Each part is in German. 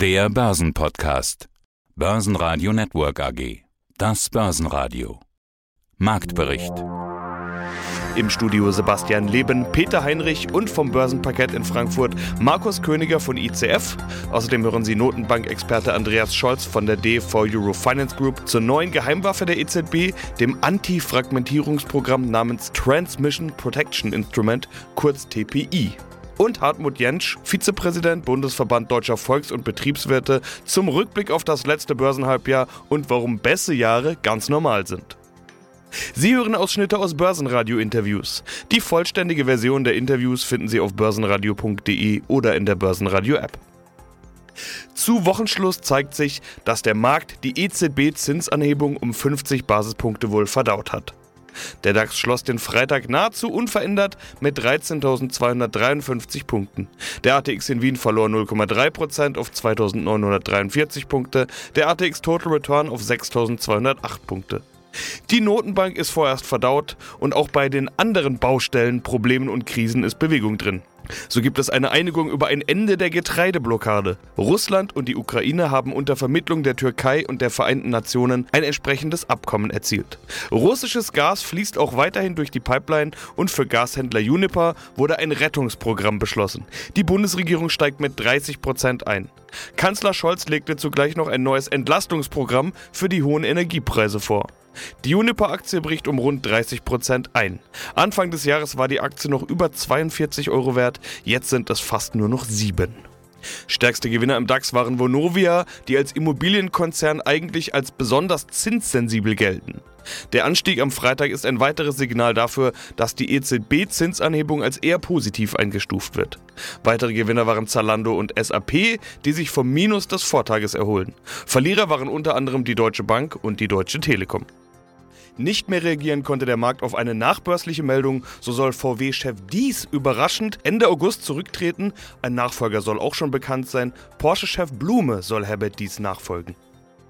Der Börsenpodcast. Börsenradio Network AG. Das Börsenradio. Marktbericht. Im Studio Sebastian Leben, Peter Heinrich und vom Börsenparkett in Frankfurt Markus Königer von ICF. Außerdem hören Sie Notenbankexperte Andreas Scholz von der DV Euro Finance Group zur neuen Geheimwaffe der EZB, dem Anti-Fragmentierungsprogramm namens Transmission Protection Instrument, kurz TPI und Hartmut Jentsch, Vizepräsident Bundesverband Deutscher Volks- und Betriebswirte, zum Rückblick auf das letzte Börsenhalbjahr und warum Bässe-Jahre ganz normal sind. Sie hören Ausschnitte aus Börsenradio-Interviews. Die vollständige Version der Interviews finden Sie auf börsenradio.de oder in der Börsenradio-App. Zu Wochenschluss zeigt sich, dass der Markt die EZB-Zinsanhebung um 50 Basispunkte wohl verdaut hat. Der DAX schloss den Freitag nahezu unverändert mit 13.253 Punkten. Der ATX in Wien verlor 0,3% auf 2.943 Punkte, der ATX Total Return auf 6.208 Punkte. Die Notenbank ist vorerst verdaut und auch bei den anderen Baustellen, Problemen und Krisen ist Bewegung drin. So gibt es eine Einigung über ein Ende der Getreideblockade. Russland und die Ukraine haben unter Vermittlung der Türkei und der Vereinten Nationen ein entsprechendes Abkommen erzielt. Russisches Gas fließt auch weiterhin durch die Pipeline und für Gashändler Uniper wurde ein Rettungsprogramm beschlossen. Die Bundesregierung steigt mit 30 Prozent ein. Kanzler Scholz legte zugleich noch ein neues Entlastungsprogramm für die hohen Energiepreise vor. Die Juniper-Aktie bricht um rund 30 Prozent ein. Anfang des Jahres war die Aktie noch über 42 Euro wert, jetzt sind es fast nur noch 7. Stärkste Gewinner im DAX waren Vonovia, die als Immobilienkonzern eigentlich als besonders zinssensibel gelten. Der Anstieg am Freitag ist ein weiteres Signal dafür, dass die EZB-Zinsanhebung als eher positiv eingestuft wird. Weitere Gewinner waren Zalando und SAP, die sich vom Minus des Vortages erholen. Verlierer waren unter anderem die Deutsche Bank und die Deutsche Telekom. Nicht mehr reagieren konnte der Markt auf eine nachbörsliche Meldung, so soll VW-Chef Dies überraschend Ende August zurücktreten. Ein Nachfolger soll auch schon bekannt sein. Porsche-Chef Blume soll Herbert Dies nachfolgen.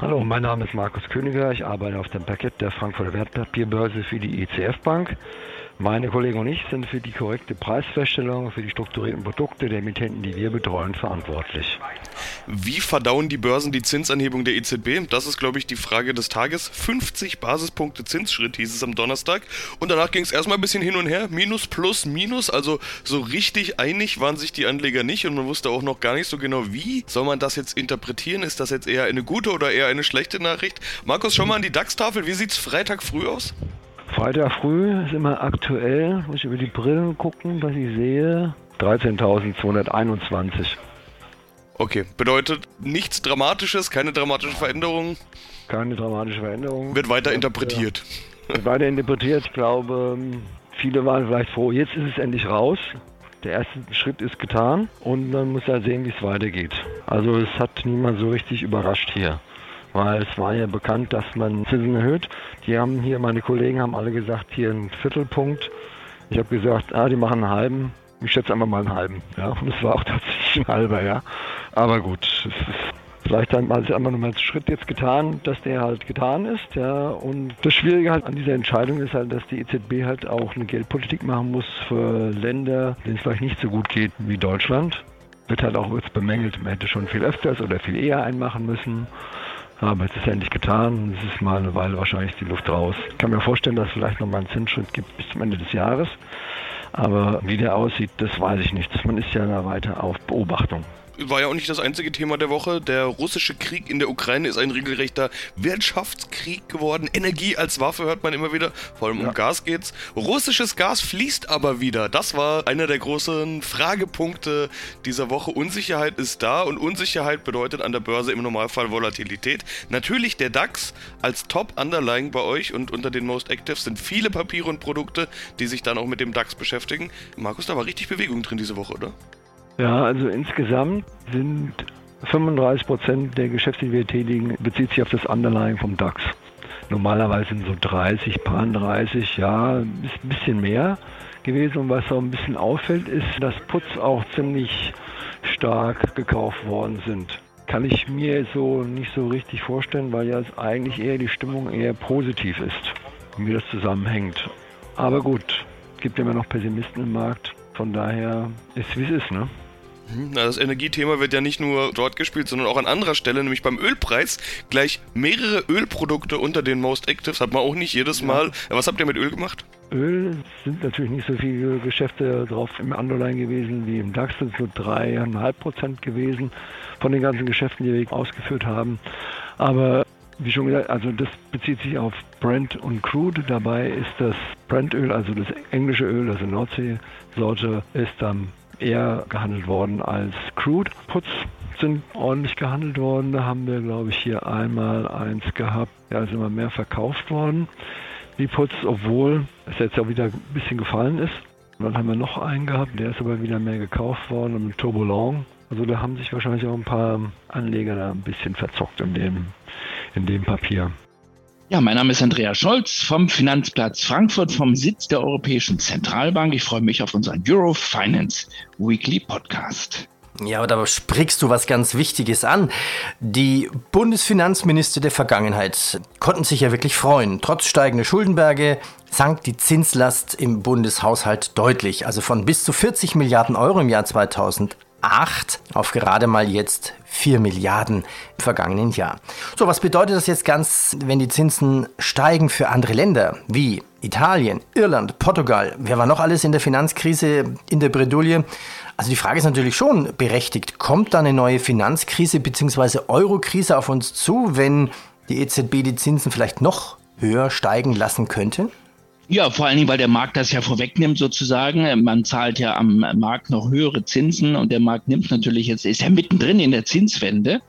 Hallo, mein Name ist Markus Königer. Ich arbeite auf dem Parkett der Frankfurter Wertpapierbörse für die ICF Bank. Meine Kollegen und ich sind für die korrekte Preisfeststellung für die strukturierten Produkte der Emittenten, die wir betreuen, verantwortlich. Wie verdauen die Börsen die Zinsanhebung der EZB? Das ist, glaube ich, die Frage des Tages. 50 Basispunkte Zinsschritt hieß es am Donnerstag. Und danach ging es erstmal ein bisschen hin und her. Minus, plus, minus. Also so richtig einig waren sich die Anleger nicht und man wusste auch noch gar nicht so genau, wie soll man das jetzt interpretieren. Ist das jetzt eher eine gute oder eher eine schlechte Nachricht? Markus, schau mal an die DAX-Tafel. Wie sieht es Freitag früh aus? Freitag früh ist immer aktuell, muss ich über die Brillen gucken, was ich sehe. 13.221. Okay, bedeutet nichts Dramatisches, keine dramatische Veränderung? Keine dramatische Veränderung. Wird weiter interpretiert. Wird weiter interpretiert. Ich glaube, viele waren vielleicht froh, jetzt ist es endlich raus. Der erste Schritt ist getan und man muss ja sehen, wie es weitergeht. Also es hat niemand so richtig überrascht hier weil es war ja bekannt, dass man Zinsen erhöht. Die haben hier, meine Kollegen haben alle gesagt, hier ein Viertelpunkt. Ich habe gesagt, ah, die machen einen halben. Ich schätze einfach mal einen halben. Ja, und es war auch tatsächlich ein halber, ja. Aber gut, es ist vielleicht haben sie einfach nochmal einen Schritt jetzt getan, dass der halt getan ist, ja. Und das Schwierige halt an dieser Entscheidung ist halt, dass die EZB halt auch eine Geldpolitik machen muss für Länder, denen es vielleicht nicht so gut geht wie Deutschland. Wird halt auch jetzt bemängelt, man hätte schon viel öfters oder viel eher einmachen müssen. Aber es ist endlich getan. Es ist mal eine Weile wahrscheinlich die Luft raus. Ich kann mir vorstellen, dass es vielleicht noch mal einen Zinsschritt gibt bis zum Ende des Jahres. Aber wie der aussieht, das weiß ich nicht. Man ist ja da weiter auf Beobachtung war ja auch nicht das einzige Thema der Woche. Der russische Krieg in der Ukraine ist ein regelrechter Wirtschaftskrieg geworden. Energie als Waffe hört man immer wieder. Vor allem ja. um Gas geht's. Russisches Gas fließt aber wieder. Das war einer der großen Fragepunkte dieser Woche. Unsicherheit ist da und Unsicherheit bedeutet an der Börse im Normalfall Volatilität. Natürlich der DAX als Top-Underlying bei euch und unter den Most Actives sind viele Papiere und Produkte, die sich dann auch mit dem DAX beschäftigen. Markus, da war richtig Bewegung drin diese Woche, oder? Ja, also insgesamt sind 35 Prozent der Geschäfte, die wir tätigen, bezieht sich auf das Underlying vom DAX. Normalerweise sind so 30, paar 30, ja, ist ein bisschen mehr gewesen. Und was auch ein bisschen auffällt, ist, dass Putz auch ziemlich stark gekauft worden sind. Kann ich mir so nicht so richtig vorstellen, weil ja eigentlich eher die Stimmung eher positiv ist, wie das zusammenhängt. Aber gut, gibt immer noch Pessimisten im Markt. Von daher ist wie es ist, ne? Hm, das Energiethema wird ja nicht nur dort gespielt, sondern auch an anderer Stelle, nämlich beim Ölpreis. Gleich mehrere Ölprodukte unter den Most Actives hat man auch nicht jedes Mal. Ja. Was habt ihr mit Öl gemacht? Öl sind natürlich nicht so viele Geschäfte drauf im Underline gewesen wie im DAX, sind nur dreieinhalb Prozent gewesen von den ganzen Geschäften, die wir ausgeführt haben. Aber wie schon gesagt, also das bezieht sich auf Brent und Crude. Dabei ist das Brentöl, also das englische Öl, also Nordsee-Sorte, ist dann eher gehandelt worden als Crude. Putz sind ordentlich gehandelt worden. Da haben wir, glaube ich, hier einmal eins gehabt. Ja, ist immer mehr verkauft worden. Die Putz, obwohl es jetzt auch wieder ein bisschen gefallen ist. dann haben wir noch einen gehabt, der ist aber wieder mehr gekauft worden, im Turbolong. Also da haben sich wahrscheinlich auch ein paar Anleger da ein bisschen verzockt in dem, in dem Papier. Ja, mein Name ist Andreas Scholz vom Finanzplatz Frankfurt, vom Sitz der Europäischen Zentralbank. Ich freue mich auf unseren Euro Finance Weekly Podcast. Ja, aber da sprichst du was ganz Wichtiges an. Die Bundesfinanzminister der Vergangenheit konnten sich ja wirklich freuen. Trotz steigender Schuldenberge sank die Zinslast im Bundeshaushalt deutlich. Also von bis zu 40 Milliarden Euro im Jahr 2000 8 auf gerade mal jetzt 4 Milliarden im vergangenen Jahr. So, was bedeutet das jetzt ganz, wenn die Zinsen steigen für andere Länder wie Italien, Irland, Portugal? Wer war noch alles in der Finanzkrise in der Bredouille? Also die Frage ist natürlich schon berechtigt. Kommt da eine neue Finanzkrise bzw. Eurokrise auf uns zu, wenn die EZB die Zinsen vielleicht noch höher steigen lassen könnte? Ja, vor allen Dingen, weil der Markt das ja vorwegnimmt sozusagen. Man zahlt ja am Markt noch höhere Zinsen und der Markt nimmt natürlich jetzt, ist ja mittendrin in der Zinswende.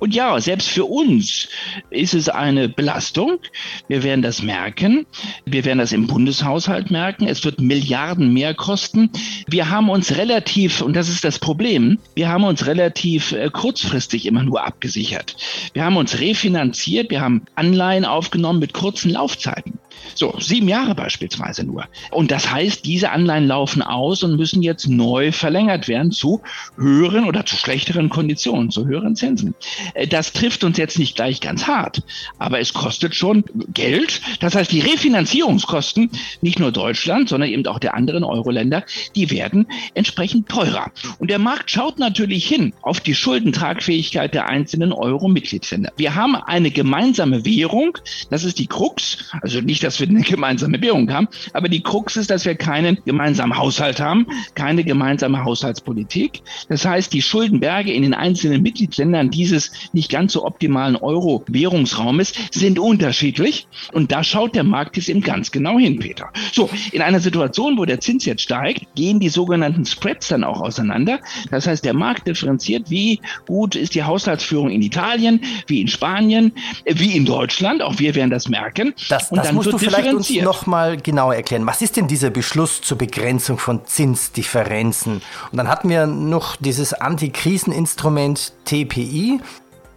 Und ja, selbst für uns ist es eine Belastung. Wir werden das merken. Wir werden das im Bundeshaushalt merken. Es wird Milliarden mehr kosten. Wir haben uns relativ, und das ist das Problem, wir haben uns relativ äh, kurzfristig immer nur abgesichert. Wir haben uns refinanziert. Wir haben Anleihen aufgenommen mit kurzen Laufzeiten. So, sieben Jahre beispielsweise nur. Und das heißt, diese Anleihen laufen aus und müssen jetzt neu verlängert werden zu höheren oder zu schlechteren Konditionen, zu höheren Zinsen. Äh, das trifft uns jetzt nicht gleich ganz hart, aber es kostet schon Geld. Das heißt, die Refinanzierungskosten, nicht nur Deutschland, sondern eben auch der anderen Euro-Länder, die werden entsprechend teurer. Und der Markt schaut natürlich hin auf die Schuldentragfähigkeit der einzelnen Euro-Mitgliedsländer. Wir haben eine gemeinsame Währung, das ist die Krux, also nicht, dass wir eine gemeinsame Währung haben, aber die Krux ist, dass wir keinen gemeinsamen Haushalt haben, keine gemeinsame Haushaltspolitik. Das heißt, die Schuldenberge in den einzelnen Mitgliedsländern dieses nicht ganz so optimalen Euro-Währungsraumes sind unterschiedlich. Und da schaut der Markt jetzt eben ganz genau hin, Peter. So, in einer Situation, wo der Zins jetzt steigt, gehen die sogenannten Spreads dann auch auseinander. Das heißt, der Markt differenziert, wie gut ist die Haushaltsführung in Italien, wie in Spanien, wie in Deutschland. Auch wir werden das merken. Das, das musst du vielleicht uns noch mal genauer erklären. Was ist denn dieser Beschluss zur Begrenzung von Zinsdifferenzen? Und dann hatten wir noch dieses Antikriseninstrument TPI.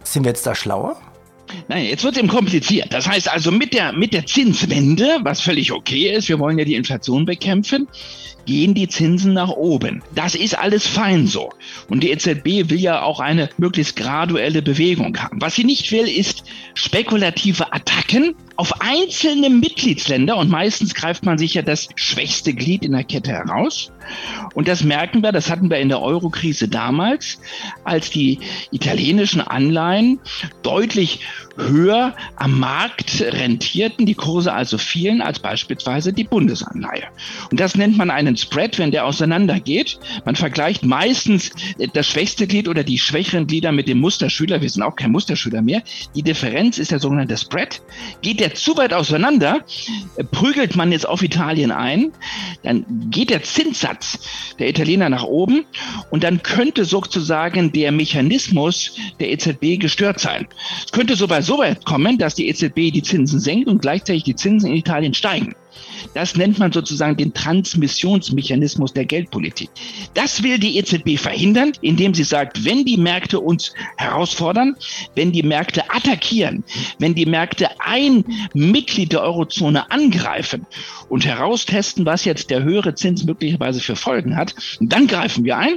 Sind wir jetzt da schlauer? Nein, jetzt wird es eben kompliziert. Das heißt also mit der, mit der Zinswende, was völlig okay ist, wir wollen ja die Inflation bekämpfen, gehen die Zinsen nach oben. Das ist alles fein so. Und die EZB will ja auch eine möglichst graduelle Bewegung haben. Was sie nicht will, ist spekulative Attacken auf einzelne Mitgliedsländer und meistens greift man sich ja das schwächste Glied in der Kette heraus. Und das merken wir, das hatten wir in der Eurokrise damals, als die italienischen Anleihen deutlich höher am Markt rentierten, die Kurse also fielen als beispielsweise die Bundesanleihe. Und das nennt man einen Spread, wenn der auseinandergeht. Man vergleicht meistens das schwächste Glied oder die schwächeren Glieder mit dem Musterschüler. Wir sind auch kein Musterschüler mehr. Die Differenz ist der sogenannte Spread. Geht der zu weit auseinander, prügelt man jetzt auf Italien ein, dann geht der Zinssatz der Italiener nach oben und dann könnte sozusagen der Mechanismus der EZB gestört sein. Es könnte sogar so weit kommen, dass die EZB die Zinsen senkt und gleichzeitig die Zinsen in Italien steigen. Das nennt man sozusagen den Transmissionsmechanismus der Geldpolitik. Das will die EZB verhindern, indem sie sagt, wenn die Märkte uns herausfordern, wenn die Märkte attackieren, wenn die Märkte ein Mitglied der Eurozone angreifen und heraustesten, was jetzt der höhere Zins möglicherweise für Folgen hat, dann greifen wir ein,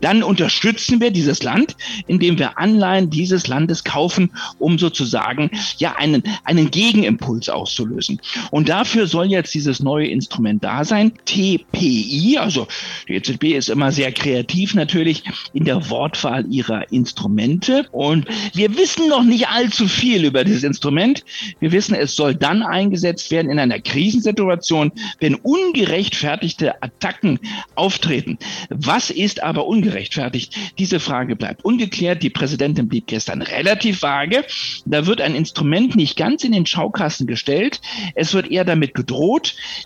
dann unterstützen wir dieses Land, indem wir Anleihen dieses Landes kaufen, um sozusagen ja einen, einen Gegenimpuls auszulösen. Und dafür soll jetzt dieses neue Instrument da sein. TPI, also die EZB ist immer sehr kreativ natürlich in der Wortwahl ihrer Instrumente. Und wir wissen noch nicht allzu viel über dieses Instrument. Wir wissen, es soll dann eingesetzt werden in einer Krisensituation, wenn ungerechtfertigte Attacken auftreten. Was ist aber ungerechtfertigt? Diese Frage bleibt ungeklärt. Die Präsidentin blieb gestern relativ vage. Da wird ein Instrument nicht ganz in den Schaukasten gestellt. Es wird eher damit gedroht.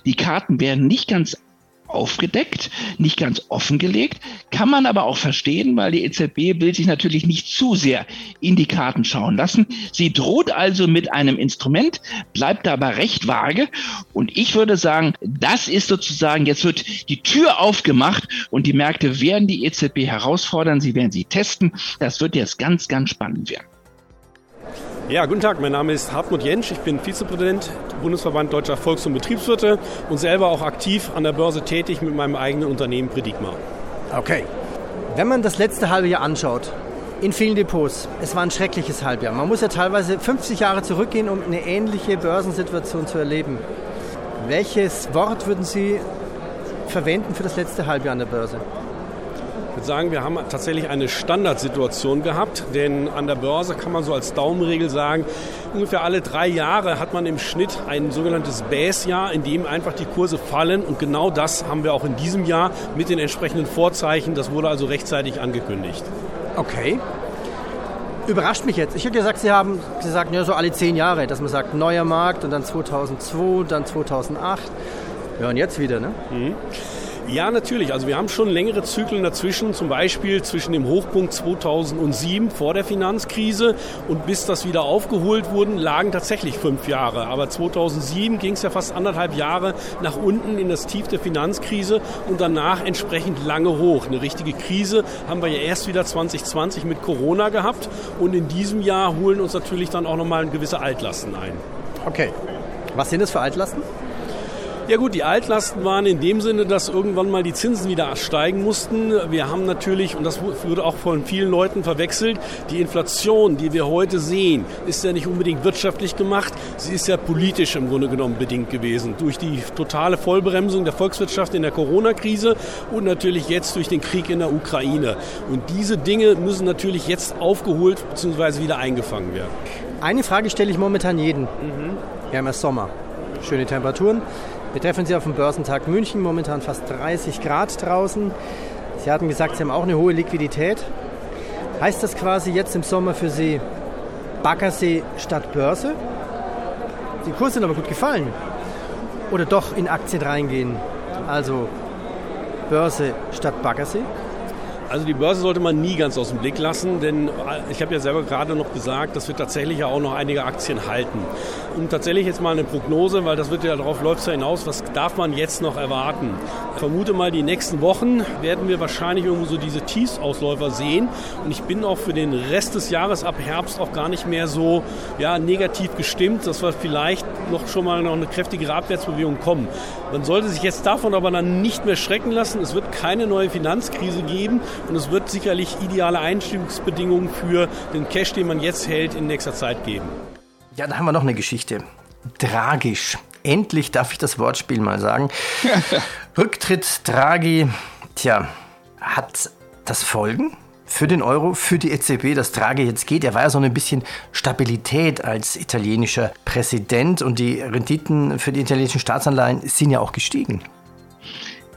Die Karten werden nicht ganz aufgedeckt, nicht ganz offengelegt, kann man aber auch verstehen, weil die EZB will sich natürlich nicht zu sehr in die Karten schauen lassen. Sie droht also mit einem Instrument, bleibt aber recht vage und ich würde sagen, das ist sozusagen, jetzt wird die Tür aufgemacht und die Märkte werden die EZB herausfordern, sie werden sie testen. Das wird jetzt ganz, ganz spannend werden. Ja, guten Tag, mein Name ist Hartmut Jentsch, ich bin Vizepräsident Bundesverband Deutscher Volks- und Betriebswirte und selber auch aktiv an der Börse tätig mit meinem eigenen Unternehmen Predigma. Okay. Wenn man das letzte halbe Jahr anschaut, in vielen Depots, es war ein schreckliches Halbjahr. Man muss ja teilweise 50 Jahre zurückgehen, um eine ähnliche Börsensituation zu erleben. Welches Wort würden Sie verwenden für das letzte Halbjahr an der Börse? Ich würde sagen, wir haben tatsächlich eine Standardsituation gehabt, denn an der Börse kann man so als Daumenregel sagen, ungefähr alle drei Jahre hat man im Schnitt ein sogenanntes Bäsjahr, in dem einfach die Kurse fallen und genau das haben wir auch in diesem Jahr mit den entsprechenden Vorzeichen. Das wurde also rechtzeitig angekündigt. Okay. Überrascht mich jetzt. Ich hätte gesagt, Sie haben gesagt, ja, so alle zehn Jahre, dass man sagt, neuer Markt und dann 2002, dann 2008. Ja, und jetzt wieder, ne? Mhm. Ja, natürlich. Also wir haben schon längere Zyklen dazwischen, zum Beispiel zwischen dem Hochpunkt 2007 vor der Finanzkrise und bis das wieder aufgeholt wurden, lagen tatsächlich fünf Jahre. Aber 2007 ging es ja fast anderthalb Jahre nach unten in das Tief der Finanzkrise und danach entsprechend lange hoch. Eine richtige Krise haben wir ja erst wieder 2020 mit Corona gehabt und in diesem Jahr holen uns natürlich dann auch nochmal gewisse Altlasten ein. Okay. Was sind das für Altlasten? Ja gut, die Altlasten waren in dem Sinne, dass irgendwann mal die Zinsen wieder steigen mussten. Wir haben natürlich, und das wurde auch von vielen Leuten verwechselt, die Inflation, die wir heute sehen, ist ja nicht unbedingt wirtschaftlich gemacht, sie ist ja politisch im Grunde genommen bedingt gewesen. Durch die totale Vollbremsung der Volkswirtschaft in der Corona-Krise und natürlich jetzt durch den Krieg in der Ukraine. Und diese Dinge müssen natürlich jetzt aufgeholt bzw. wieder eingefangen werden. Eine Frage stelle ich momentan jeden. Mhm. Wir haben ja Sommer, schöne Temperaturen. Wir treffen Sie auf dem Börsentag München, momentan fast 30 Grad draußen. Sie hatten gesagt, Sie haben auch eine hohe Liquidität. Heißt das quasi jetzt im Sommer für Sie Baggersee statt Börse? Die Kurse sind aber gut gefallen. Oder doch in Aktien reingehen? Also Börse statt Baggersee? Also die Börse sollte man nie ganz aus dem Blick lassen, denn ich habe ja selber gerade noch gesagt, dass wir tatsächlich ja auch noch einige Aktien halten. Und tatsächlich jetzt mal eine Prognose, weil das wird ja darauf läuft ja hinaus, was darf man jetzt noch erwarten? Ich vermute mal, die nächsten Wochen werden wir wahrscheinlich irgendwo so diese Tiefsausläufer sehen. Und ich bin auch für den Rest des Jahres ab Herbst auch gar nicht mehr so ja, negativ gestimmt, dass wir vielleicht noch schon mal noch eine kräftigere Abwärtsbewegung kommen. Man sollte sich jetzt davon aber dann nicht mehr schrecken lassen. Es wird keine neue Finanzkrise geben und es wird sicherlich ideale Einstiegsbedingungen für den Cash, den man jetzt hält, in nächster Zeit geben. Ja, da haben wir noch eine Geschichte. Tragisch. Endlich darf ich das Wortspiel mal sagen. Rücktritt Draghi. Tja, hat das Folgen? für den Euro, für die EZB, dass Draghi jetzt geht. Er war ja so ein bisschen Stabilität als italienischer Präsident und die Renditen für die italienischen Staatsanleihen sind ja auch gestiegen.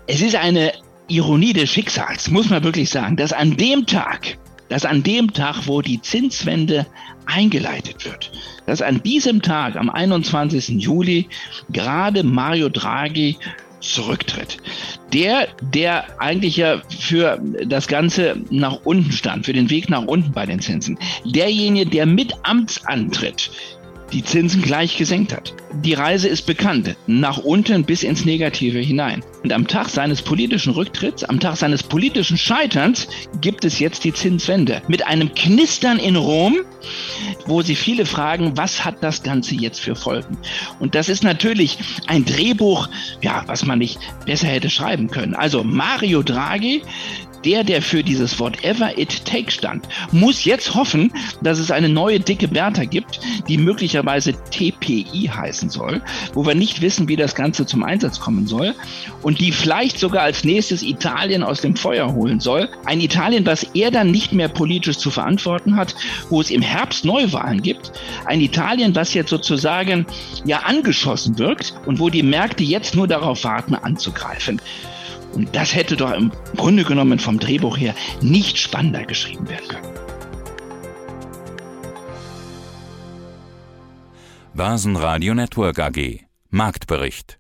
Es ist eine Ironie des Schicksals, muss man wirklich sagen, dass an dem Tag, dass an dem Tag, wo die Zinswende eingeleitet wird, dass an diesem Tag, am 21. Juli, gerade Mario Draghi zurücktritt. Der, der eigentlich ja für das Ganze nach unten stand, für den Weg nach unten bei den Zinsen, derjenige, der mit Amtsantritt die Zinsen gleich gesenkt hat. Die Reise ist bekannt, nach unten bis ins Negative hinein. Und am Tag seines politischen Rücktritts, am Tag seines politischen Scheiterns gibt es jetzt die Zinswende. Mit einem Knistern in Rom, wo sie viele fragen, was hat das Ganze jetzt für Folgen? Und das ist natürlich ein Drehbuch, ja, was man nicht besser hätte schreiben können. Also Mario Draghi der, der für dieses Whatever It Takes stand, muss jetzt hoffen, dass es eine neue dicke Bertha gibt, die möglicherweise TPI heißen soll, wo wir nicht wissen, wie das Ganze zum Einsatz kommen soll und die vielleicht sogar als nächstes Italien aus dem Feuer holen soll. Ein Italien, das er dann nicht mehr politisch zu verantworten hat, wo es im Herbst Neuwahlen gibt. Ein Italien, das jetzt sozusagen ja angeschossen wirkt und wo die Märkte jetzt nur darauf warten, anzugreifen. Und das hätte doch im Grunde genommen vom Drehbuch her nicht spannender geschrieben werden können. Börsenradio Network AG Marktbericht